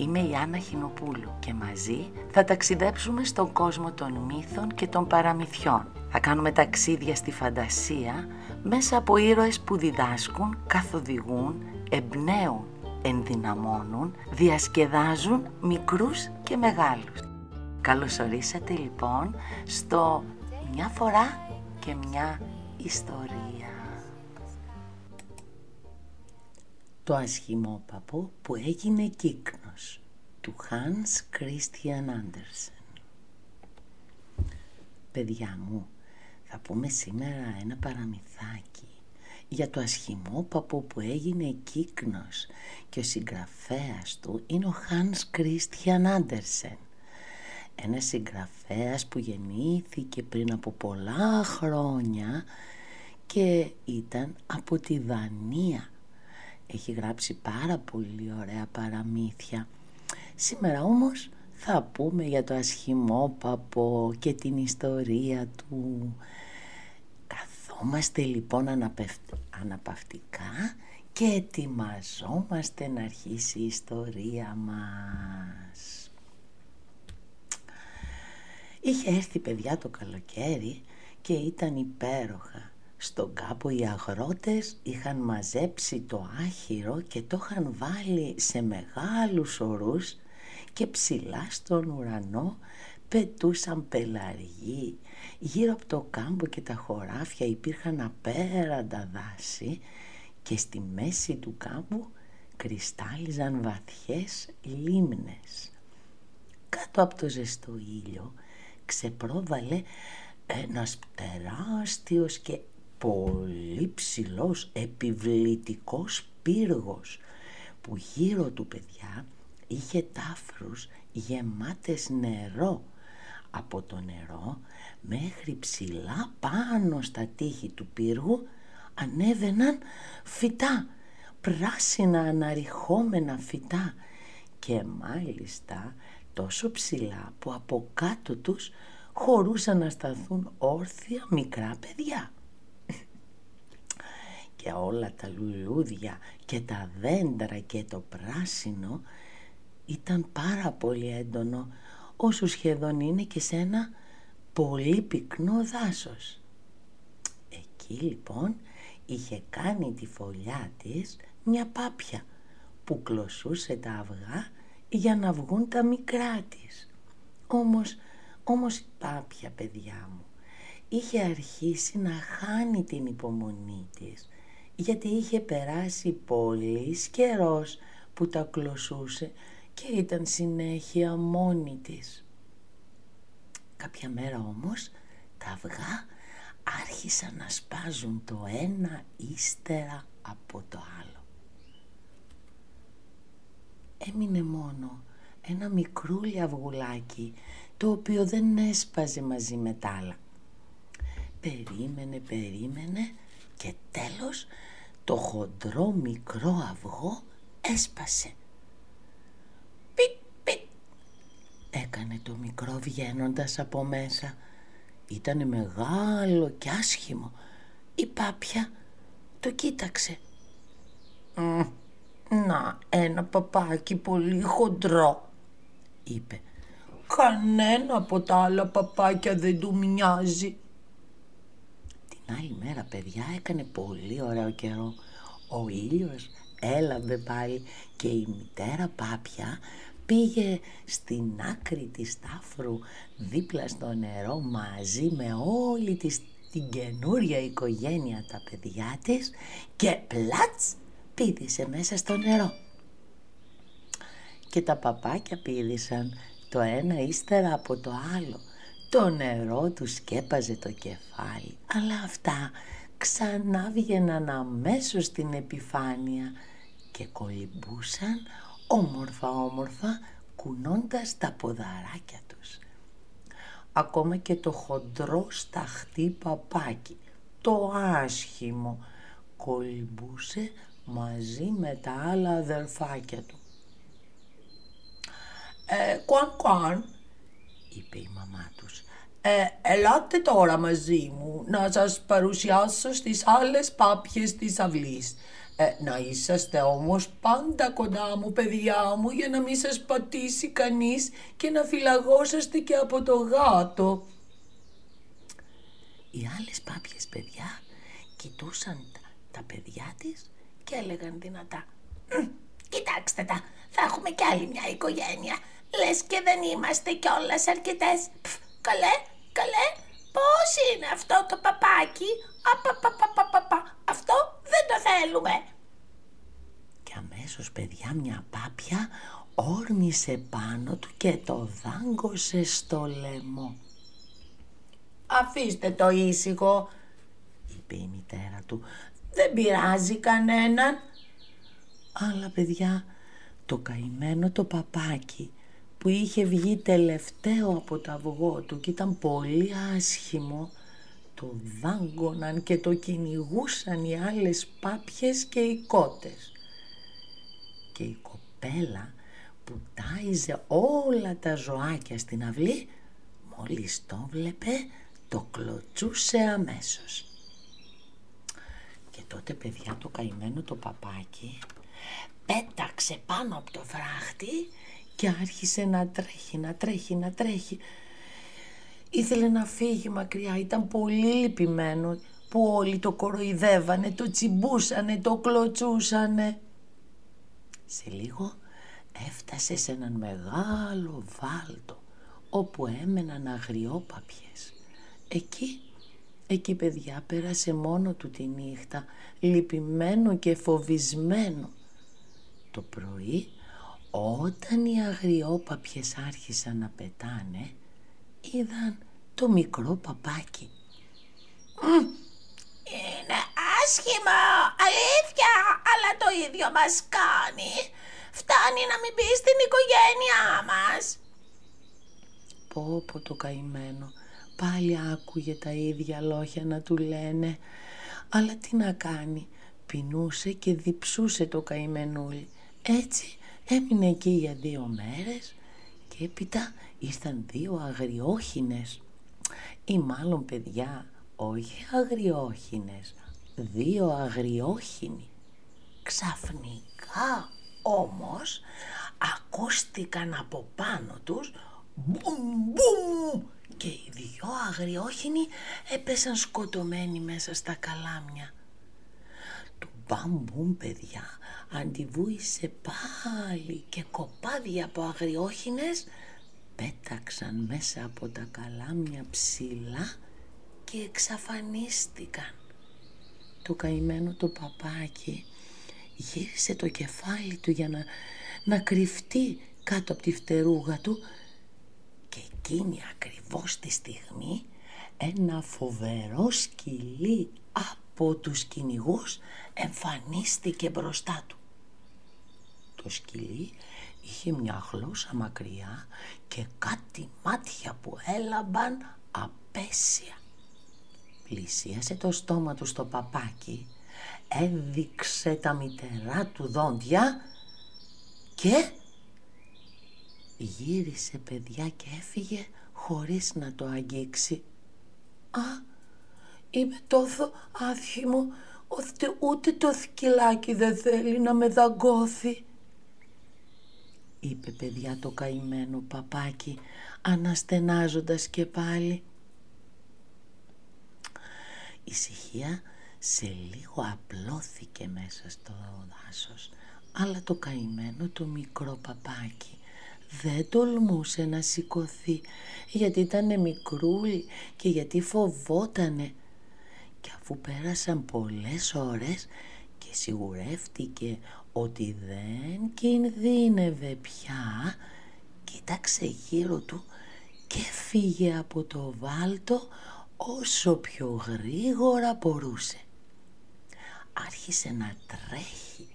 Είμαι η Άννα Χινοπούλου και μαζί θα ταξιδέψουμε στον κόσμο των μύθων και των παραμυθιών. Θα κάνουμε ταξίδια στη φαντασία μέσα από ήρωες που διδάσκουν, καθοδηγούν, εμπνέουν, ενδυναμώνουν, διασκεδάζουν μικρούς και μεγάλους. Καλώς ορίσατε λοιπόν στο «Μια φορά και μια ιστορία». Το ασχημόπαπο που έγινε κύκνος του Hans Christian Andersen. Παιδιά μου, θα πούμε σήμερα ένα παραμυθάκι για το ασχημόπαπο που έγινε κύκνος και ο συγγραφέας του είναι ο Hans Christian Andersen. Ένας συγγραφέας που γεννήθηκε πριν από πολλά χρόνια και ήταν από τη Δανία. Έχει γράψει πάρα πολύ ωραία παραμύθια. Σήμερα όμως θα πούμε για το ασχημόπαπο και την ιστορία του. Καθόμαστε λοιπόν αναπαυτικά και ετοιμαζόμαστε να αρχίσει η ιστορία μας. Είχε έρθει παιδιά το καλοκαίρι και ήταν υπέροχα. Στον κάπο οι αγρότες είχαν μαζέψει το άχυρο και το είχαν βάλει σε μεγάλους ορούς και ψηλά στον ουρανό πετούσαν πελαργοί. Γύρω από το κάμπο και τα χωράφια υπήρχαν απέραντα δάση και στη μέση του κάμπου κρυστάλλιζαν βαθιές λίμνες. Κάτω από το ζεστό ήλιο ξεπρόβαλε ένας τεράστιος και πολύ ψηλός επιβλητικός πύργος που γύρω του παιδιά είχε τάφρους γεμάτες νερό. Από το νερό μέχρι ψηλά πάνω στα τείχη του πύργου ανέβαιναν φυτά, πράσινα αναρριχόμενα φυτά και μάλιστα τόσο ψηλά που από κάτω τους χωρούσαν να σταθούν όρθια μικρά παιδιά. Και όλα τα λουλούδια και τα δέντρα και το πράσινο ήταν πάρα πολύ έντονο όσο σχεδόν είναι και σε ένα πολύ πυκνό δάσος. Εκεί λοιπόν είχε κάνει τη φωλιά της μια πάπια που κλωσούσε τα αυγά για να βγουν τα μικρά της. Όμως, όμως η πάπια παιδιά μου είχε αρχίσει να χάνει την υπομονή της γιατί είχε περάσει πολύς καιρός που τα κλωσούσε και ήταν συνέχεια μόνη της. Κάποια μέρα όμως τα αυγά άρχισαν να σπάζουν το ένα ύστερα από το άλλο. Έμεινε μόνο ένα μικρούλι αυγουλάκι το οποίο δεν έσπαζε μαζί με τα άλλα. Περίμενε, περίμενε και τέλος το χοντρό μικρό αυγό έσπασε. Έκανε το μικρό βγαίνοντας από μέσα. Ήτανε μεγάλο και άσχημο. Η πάπια το κοίταξε. «Να, ένα παπάκι πολύ χοντρό», είπε. «Κανένα από τα άλλα παπάκια δεν του μοιάζει». Την άλλη μέρα, παιδιά, έκανε πολύ ωραίο καιρό. Ο ήλιος έλαβε πάλι και η μητέρα Πάπια πήγε στην άκρη της τάφρου δίπλα στο νερό μαζί με όλη της την καινούρια οικογένεια τα παιδιά της και πλάτς πήδησε μέσα στο νερό. Και τα παπάκια πήδησαν το ένα ύστερα από το άλλο. Το νερό τους σκέπαζε το κεφάλι, αλλά αυτά ξανά βγαίναν αμέσως στην επιφάνεια και κολυμπούσαν όμορφα όμορφα κουνώντας τα ποδαράκια τους. Ακόμα και το χοντρό σταχτή παπάκι, το άσχημο, κολυμπούσε μαζί με τα άλλα αδερφάκια του. «Ε, κουαν κουαν», είπε η μαμά τους, ε, ελάτε τώρα μαζί μου να σας παρουσιάσω στις άλλες πάπιες της αυλής. Ε, να είσαστε όμως πάντα κοντά μου παιδιά μου για να μην σας πατήσει κανείς και να φυλαγόσαστε και από το γάτο. Οι άλλες πάπιες παιδιά κοιτούσαν τα, τα παιδιά της και έλεγαν δυνατά «Κοιτάξτε τα, θα έχουμε κι άλλη μια οικογένεια. Λες και δεν είμαστε κιόλας αρκετές. Πφ, καλέ, καλέ, πώς είναι αυτό το παπάκι; Απαπαπαπαπαπα, αυτό δεν το θέλουμε. Και αμέσως παιδιά μια πάπια όρμησε πάνω του και το δάγκωσε στο λαιμό. Αφήστε το ήσυχο, είπε η μητέρα του. Δεν πειράζει κανέναν. Αλλά παιδιά, το καημένο το παπάκι που είχε βγει τελευταίο από το αυγό του και ήταν πολύ άσχημο, το δάγκωναν και το κυνηγούσαν οι άλλες πάπιες και οι κότες. Και η κοπέλα που τάιζε όλα τα ζωάκια στην αυλή, μόλις το βλέπε, το κλωτσούσε αμέσως. Και τότε παιδιά το καημένο το παπάκι πέταξε πάνω από το φράχτη και άρχισε να τρέχει, να τρέχει, να τρέχει. Ήθελε να φύγει μακριά, ήταν πολύ λυπημένο που όλοι το κοροϊδεύανε, το τσιμπούσανε, το κλωτσούσανε. Σε λίγο έφτασε σε έναν μεγάλο βάλτο όπου έμεναν αγριόπαπιες. Εκεί, εκεί παιδιά πέρασε μόνο του τη νύχτα, λυπημένο και φοβισμένο. Το πρωί όταν οι αγριόπαπιες άρχισαν να πετάνε, είδαν το μικρό παπάκι. Είναι άσχημα, αλήθεια, αλλά το ίδιο μας κάνει. Φτάνει να μην μπει στην οικογένειά μας. Πω πω το καημένο, πάλι άκουγε τα ίδια λόγια να του λένε. Αλλά τι να κάνει, πεινούσε και διψούσε το καημενούλι. Έτσι έμεινε εκεί για δύο μέρες και έπειτα ήρθαν δύο αγριόχινες ή μάλλον παιδιά όχι αγριόχινες, δύο αγριόχινοι. Ξαφνικά όμως ακούστηκαν από πάνω τους μπουμ μπουμ και οι δυο αγριόχινοι έπεσαν σκοτωμένοι μέσα στα καλάμια. Του μπαμ παιδιά αντιβούησε πάλι και κοπάδια από αγριόχινες πέταξαν μέσα από τα καλάμια ψηλά και εξαφανίστηκαν. Το καημένο το παπάκι γύρισε το κεφάλι του για να, να κρυφτεί κάτω από τη φτερούγα του και εκείνη ακριβώς τη στιγμή ένα φοβερό σκυλί από τους κυνηγούς εμφανίστηκε μπροστά του. Το σκυλί είχε μια γλώσσα μακριά και κάτι μάτια που έλαμπαν απέσια. Πλησίασε το στόμα του στο παπάκι, έδειξε τα μητερά του δόντια και γύρισε παιδιά και έφυγε χωρίς να το αγγίξει. «Α, είμαι τόσο άσχημο, ώστε ούτε το σκυλάκι δεν θέλει να με δαγκώθει» είπε παιδιά το καημένο παπάκι αναστενάζοντας και πάλι. Η ησυχία σε λίγο απλώθηκε μέσα στο δάσος αλλά το καημένο το μικρό παπάκι δεν τολμούσε να σηκωθεί γιατί ήταν μικρούλι και γιατί φοβότανε και αφού πέρασαν πολλές ώρες και σιγουρεύτηκε ότι δεν κινδύνευε πια, κοίταξε γύρω του και φύγε από το βάλτο όσο πιο γρήγορα μπορούσε. Άρχισε να τρέχει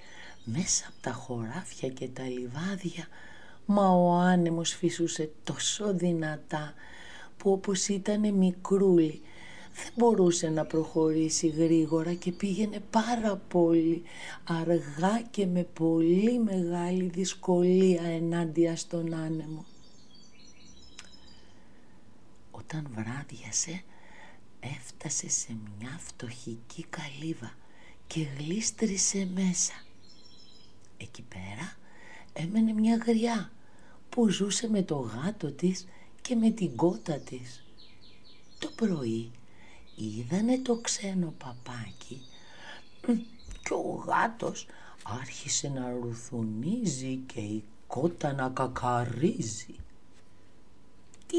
μέσα από τα χωράφια και τα λιβάδια, μα ο άνεμος φυσούσε τόσο δυνατά που όπως ήταν μικρούλι δεν μπορούσε να προχωρήσει γρήγορα και πήγαινε πάρα πολύ αργά και με πολύ μεγάλη δυσκολία ενάντια στον άνεμο. Όταν βράδιασε έφτασε σε μια φτωχική καλύβα και γλίστρισε μέσα. Εκεί πέρα έμενε μια γριά που ζούσε με το γάτο της και με την κότα της. Το πρωί είδανε το ξένο παπάκι και ο γάτος άρχισε να ρουθουνίζει και η κότα να κακαρίζει. «Τι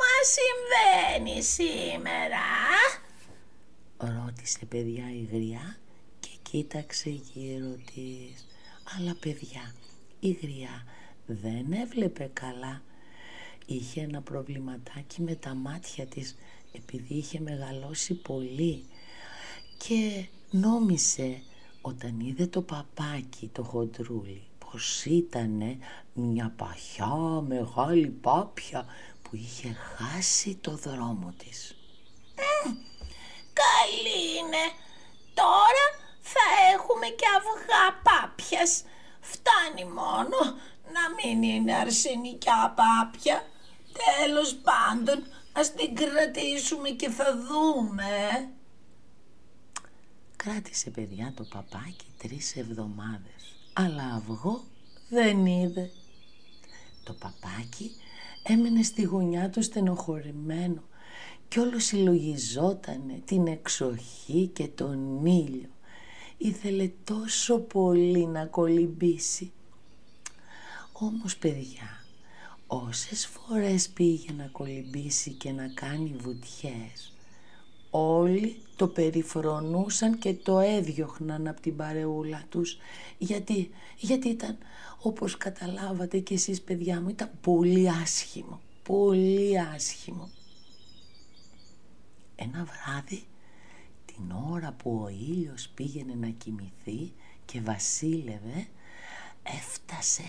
μας συμβαίνει σήμερα» ρώτησε παιδιά η γριά και κοίταξε γύρω της. Αλλά παιδιά, η γριά δεν έβλεπε καλά. Είχε ένα προβληματάκι με τα μάτια της επειδή είχε μεγαλώσει πολύ και νόμισε όταν είδε το παπάκι το χοντρούλι πως ήτανε μια παχιά μεγάλη πάπια που είχε χάσει το δρόμο της. καλή είναι. Τώρα θα έχουμε και αυγά πάπιας. Φτάνει μόνο να μην είναι αρσενικιά πάπια. Τέλος πάντων, ας την κρατήσουμε και θα δούμε. Κράτησε παιδιά το παπάκι τρεις εβδομάδες, αλλά αυγό δεν είδε. Το παπάκι έμενε στη γωνιά του στενοχωρημένο κι όλο συλλογιζότανε την εξοχή και τον ήλιο. Ήθελε τόσο πολύ να κολυμπήσει. Όμως παιδιά, όσες φορές πήγε να κολυμπήσει και να κάνει βουτιές, όλοι το περιφρονούσαν και το έδιωχναν από την παρεούλα τους. Γιατί, γιατί ήταν, όπως καταλάβατε κι εσείς παιδιά μου, ήταν πολύ άσχημο, πολύ άσχημο. Ένα βράδυ, την ώρα που ο ήλιος πήγαινε να κοιμηθεί και βασίλευε, έφτασε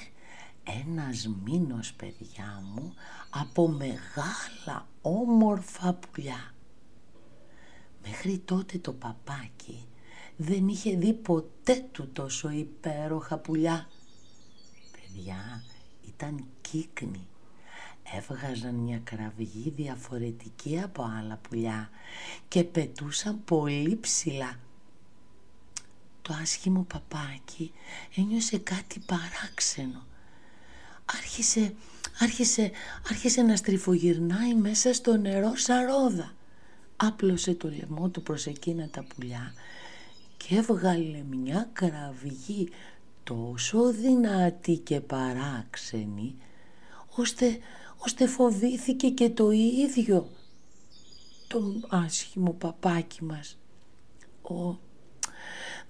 ένας μήνος παιδιά μου από μεγάλα όμορφα πουλιά. Μέχρι τότε το παπάκι δεν είχε δει ποτέ του τόσο υπέροχα πουλιά. Παιδιά ήταν κύκνη. Έβγαζαν μια κραυγή διαφορετική από άλλα πουλιά και πετούσαν πολύ ψηλά. Το άσχημο παπάκι ένιωσε κάτι παράξενο. Άρχισε, άρχισε, άρχισε να στριφογυρνάει μέσα στο νερό σαρόδα άπλωσε το λαιμό του προς εκείνα τα πουλιά και έβγαλε μια κραυγή τόσο δυνατή και παράξενη ώστε, ώστε φοβήθηκε και το ίδιο το άσχημο παπάκι μας. Ο,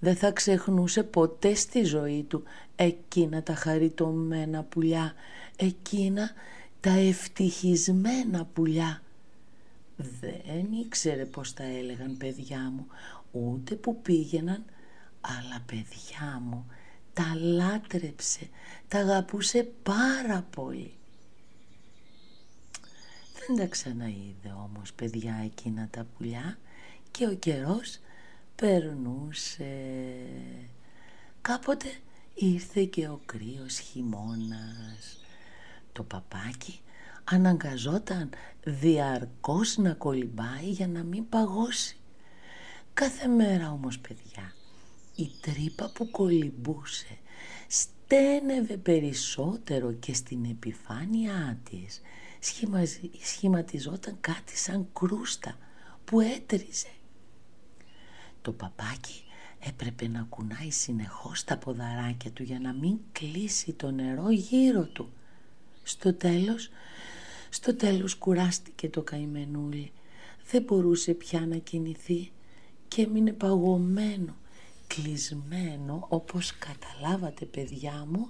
δεν θα ξεχνούσε ποτέ στη ζωή του εκείνα τα χαριτωμένα πουλιά, εκείνα τα ευτυχισμένα πουλιά δεν ήξερε πως τα έλεγαν παιδιά μου, ούτε που πήγαιναν, αλλά παιδιά μου τα λάτρεψε, τα αγαπούσε πάρα πολύ. Δεν τα ξαναείδε όμως παιδιά εκείνα τα πουλιά και ο καιρός περνούσε. Κάποτε ήρθε και ο κρύος χειμώνας. Το παπάκι αναγκαζόταν διαρκώς να κολυμπάει για να μην παγώσει. Κάθε μέρα όμως παιδιά η τρύπα που κολυμπούσε στένευε περισσότερο και στην επιφάνειά της σχηματιζόταν κάτι σαν κρούστα που έτριζε. Το παπάκι έπρεπε να κουνάει συνεχώς τα ποδαράκια του για να μην κλείσει το νερό γύρω του. Στο τέλος στο τέλος κουράστηκε το καημενούλι. Δεν μπορούσε πια να κινηθεί και έμεινε παγωμένο, κλεισμένο όπως καταλάβατε παιδιά μου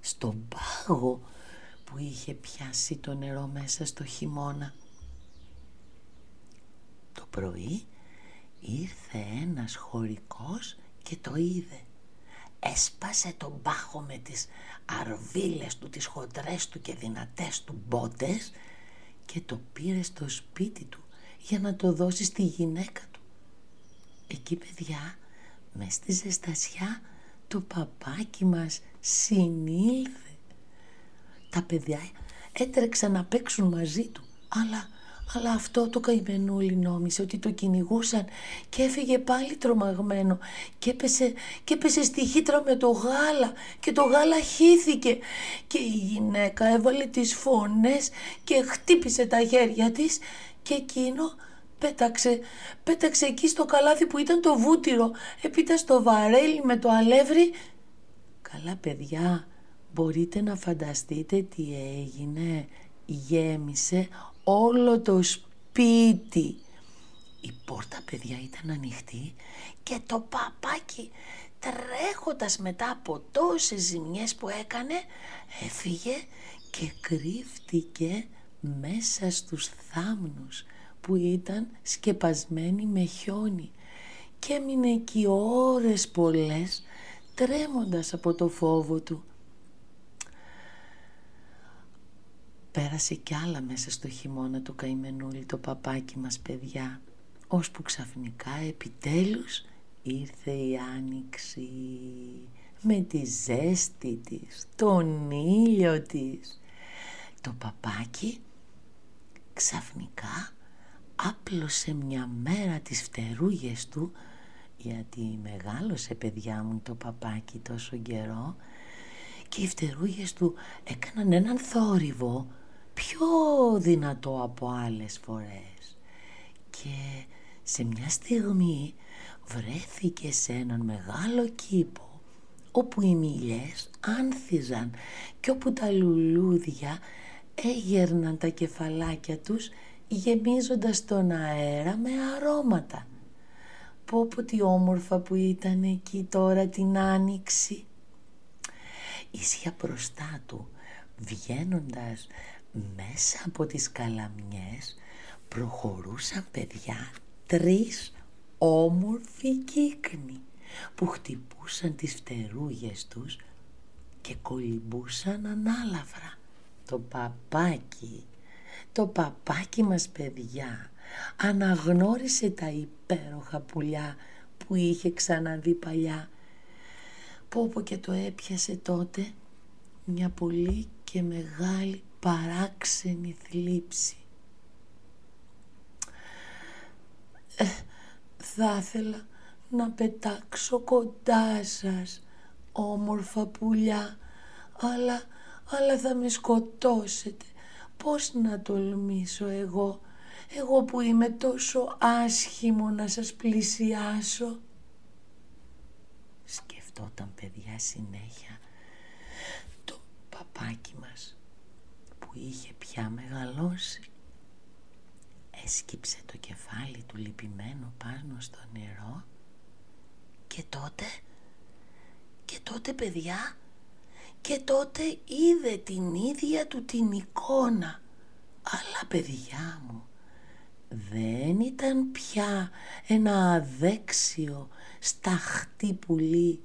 στον πάγο που είχε πιάσει το νερό μέσα στο χειμώνα. Το πρωί ήρθε ένας χωρικός και το είδε. Έσπασε τον πάγο με τις αρβίλες του, τις χοντρές του και δυνατές του μπότες και το πήρε στο σπίτι του για να το δώσει στη γυναίκα του. Εκεί παιδιά, μες στη ζεστασιά, το παπάκι μας συνήλθε. Τα παιδιά έτρεξαν να παίξουν μαζί του, αλλά, Αλλά αυτό το καημενούλι νόμισε ότι το κυνηγούσαν και έφυγε πάλι τρομαγμένο και έπεσε, και έπεσε στη χύτρα με το γάλα και το γάλα χύθηκε και η γυναίκα έβαλε τις φωνές και χτύπησε τα χέρια της και εκείνο πέταξε, πέταξε εκεί στο καλάθι που ήταν το βούτυρο έπειτα στο βαρέλι με το αλεύρι Καλά παιδιά, μπορείτε να φανταστείτε τι έγινε. Γέμισε όλο το σπίτι. Η πόρτα παιδιά ήταν ανοιχτή και το παπάκι τρέχοντας μετά από τόσες ζημιές που έκανε έφυγε και κρύφτηκε μέσα στους θάμνους που ήταν σκεπασμένοι με χιόνι και έμεινε εκεί ώρες πολλές τρέμοντας από το φόβο του. Πέρασε κι άλλα μέσα στο χειμώνα το καημενούλι το παπάκι μας παιδιά, ώσπου ξαφνικά επιτέλους ήρθε η άνοιξη. Με τη ζέστη της, τον ήλιο της. Το παπάκι ξαφνικά άπλωσε μια μέρα τις φτερούγες του γιατί μεγάλωσε παιδιά μου το παπάκι τόσο καιρό και οι φτερούγες του έκαναν έναν θόρυβο πιο δυνατό από άλλες φορές και σε μια στιγμή βρέθηκε σε έναν μεγάλο κήπο όπου οι μήλιες άνθιζαν και όπου τα λουλούδια έγερναν τα κεφαλάκια τους γεμίζοντας τον αέρα με αρώματα Πω πω τι όμορφα που ήταν εκεί τώρα την άνοιξη. Ίσια μπροστά του, βγαίνοντας μέσα από τις καλαμιές, προχωρούσαν παιδιά τρεις όμορφοι κύκνοι που χτυπούσαν τις φτερούγες τους και κολυμπούσαν ανάλαφρα. Το παπάκι, το παπάκι μας παιδιά αναγνώρισε τα υπέροχα πουλιά που είχε ξαναδεί παλιά. Πόπο και το έπιασε τότε μια πολύ και μεγάλη παράξενη θλίψη. Ε, θα ήθελα να πετάξω κοντά σας, όμορφα πουλιά, αλλά, αλλά θα με σκοτώσετε. Πώς να τολμήσω εγώ εγώ που είμαι τόσο άσχημο να σας πλησιάσω. Σκεφτόταν παιδιά συνέχεια το παπάκι μας που είχε πια μεγαλώσει. Έσκυψε το κεφάλι του λυπημένο πάνω στο νερό και τότε, και τότε παιδιά, και τότε είδε την ίδια του την εικόνα. Αλλά παιδιά μου, δεν ήταν πια ένα αδέξιο σταχτή πουλί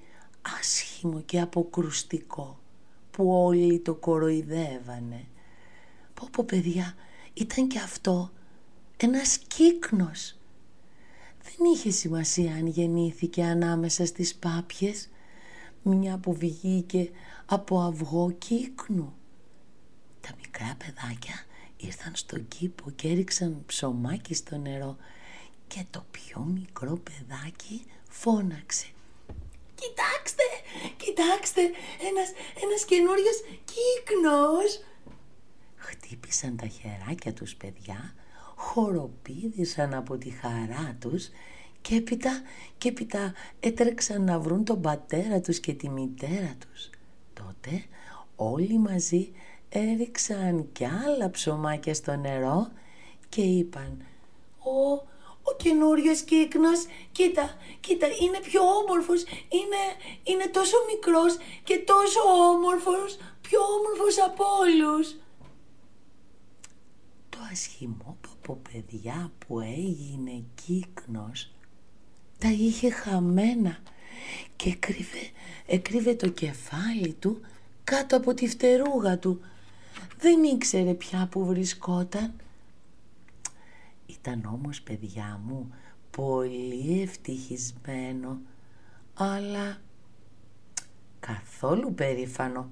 άσχημο και αποκρουστικό που όλοι το κοροϊδεύανε. Πω πω παιδιά, ήταν και αυτό ένας κύκνος. Δεν είχε σημασία αν γεννήθηκε ανάμεσα στις πάπιες, μια που βγήκε από αυγό κύκνου. Τα μικρά παιδάκια ήρθαν στον κήπο και έριξαν ψωμάκι στο νερό και το πιο μικρό παιδάκι φώναξε «Κοιτάξτε, κοιτάξτε, ένας, ένας καινούριος κύκνος» Χτύπησαν τα χεράκια τους παιδιά, χοροπήδησαν από τη χαρά τους και έπειτα, και έπειτα έτρεξαν να βρουν τον πατέρα τους και τη μητέρα τους. Τότε όλοι μαζί έριξαν κι άλλα ψωμάκια στο νερό και είπαν «Ο, ο καινούριος κύκνος, κοίτα, κοίτα, είναι πιο όμορφος, είναι, είναι τόσο μικρός και τόσο όμορφος, πιο όμορφος από όλους». Το ασχημόπαπο παιδιά που έγινε κύκνος τα είχε χαμένα και έκρυβε, έκρυβε το κεφάλι του κάτω από τη φτερούγα του δεν ήξερε πια που βρισκόταν. Ήταν όμως παιδιά μου πολύ ευτυχισμένο αλλά καθόλου περήφανο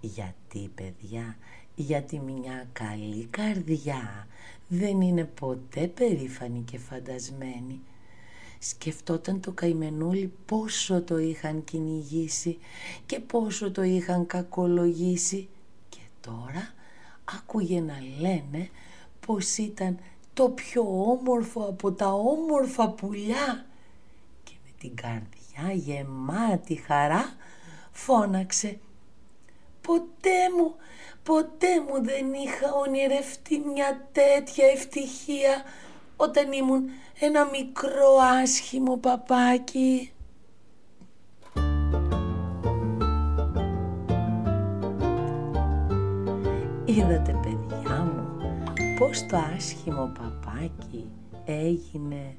γιατί παιδιά γιατί μια καλή καρδιά δεν είναι ποτέ περήφανη και φαντασμένη. Σκεφτόταν το καημενούλι πόσο το είχαν κυνηγήσει και πόσο το είχαν κακολογήσει. Και τώρα άκουγε να λένε πως ήταν το πιο όμορφο από τα όμορφα πουλιά. Και με την καρδιά γεμάτη χαρά φώναξε «Ποτέ μου, ποτέ μου δεν είχα ονειρευτεί μια τέτοια ευτυχία όταν ήμουν ένα μικρό άσχημο παπάκι». Είδατε παιδιά μου πως το άσχημο παπάκι έγινε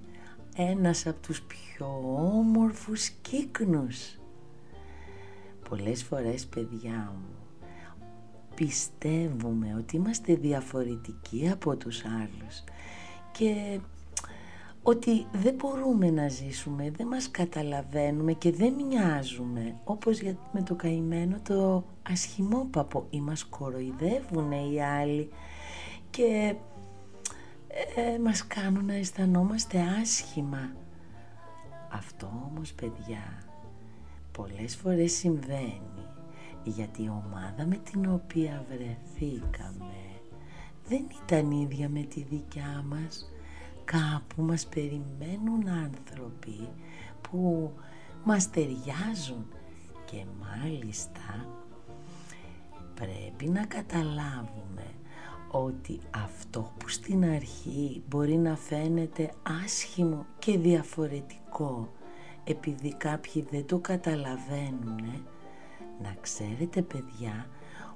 ένας από τους πιο όμορφους κύκνους. Πολλές φορές παιδιά μου πιστεύουμε ότι είμαστε διαφορετικοί από τους άλλους και ότι δεν μπορούμε να ζήσουμε, δεν μας καταλαβαίνουμε και δεν μοιάζουμε όπως με το καημένο το ασχημόπαπο ή μας κοροϊδεύουν οι άλλοι και ε, μας κάνουν να αισθανόμαστε άσχημα. Αυτό όμως παιδιά πολλές φορές συμβαίνει γιατί η ομάδα με την οποία βρεθήκαμε δεν ήταν ίδια με τη δικιά μας. Κάπου μας περιμένουν άνθρωποι που μας ταιριάζουν και μάλιστα πρέπει να καταλάβουμε ότι αυτό που στην αρχή μπορεί να φαίνεται άσχημο και διαφορετικό επειδή κάποιοι δεν το καταλαβαίνουν να ξέρετε παιδιά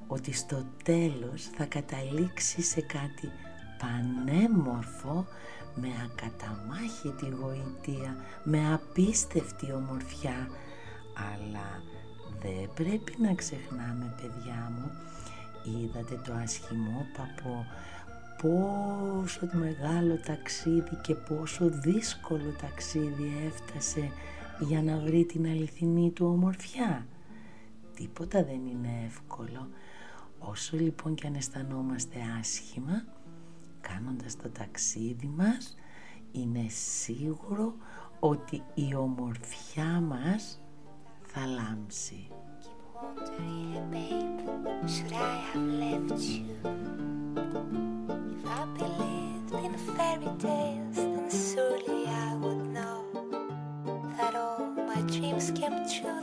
ότι στο τέλος θα καταλήξει σε κάτι πανέμορφο με ακαταμάχητη γοητεία, με απίστευτη ομορφιά. Αλλά δεν πρέπει να ξεχνάμε παιδιά μου είδατε το παπό πόσο μεγάλο ταξίδι και πόσο δύσκολο ταξίδι έφτασε για να βρει την αληθινή του ομορφιά. Τίποτα δεν είναι εύκολο. Όσο λοιπόν και αν αισθανόμαστε άσχημα, κάνοντας το ταξίδι μας, είναι σίγουρο ότι η ομορφιά μας θα λάμψει. Should I have left you? Can't you.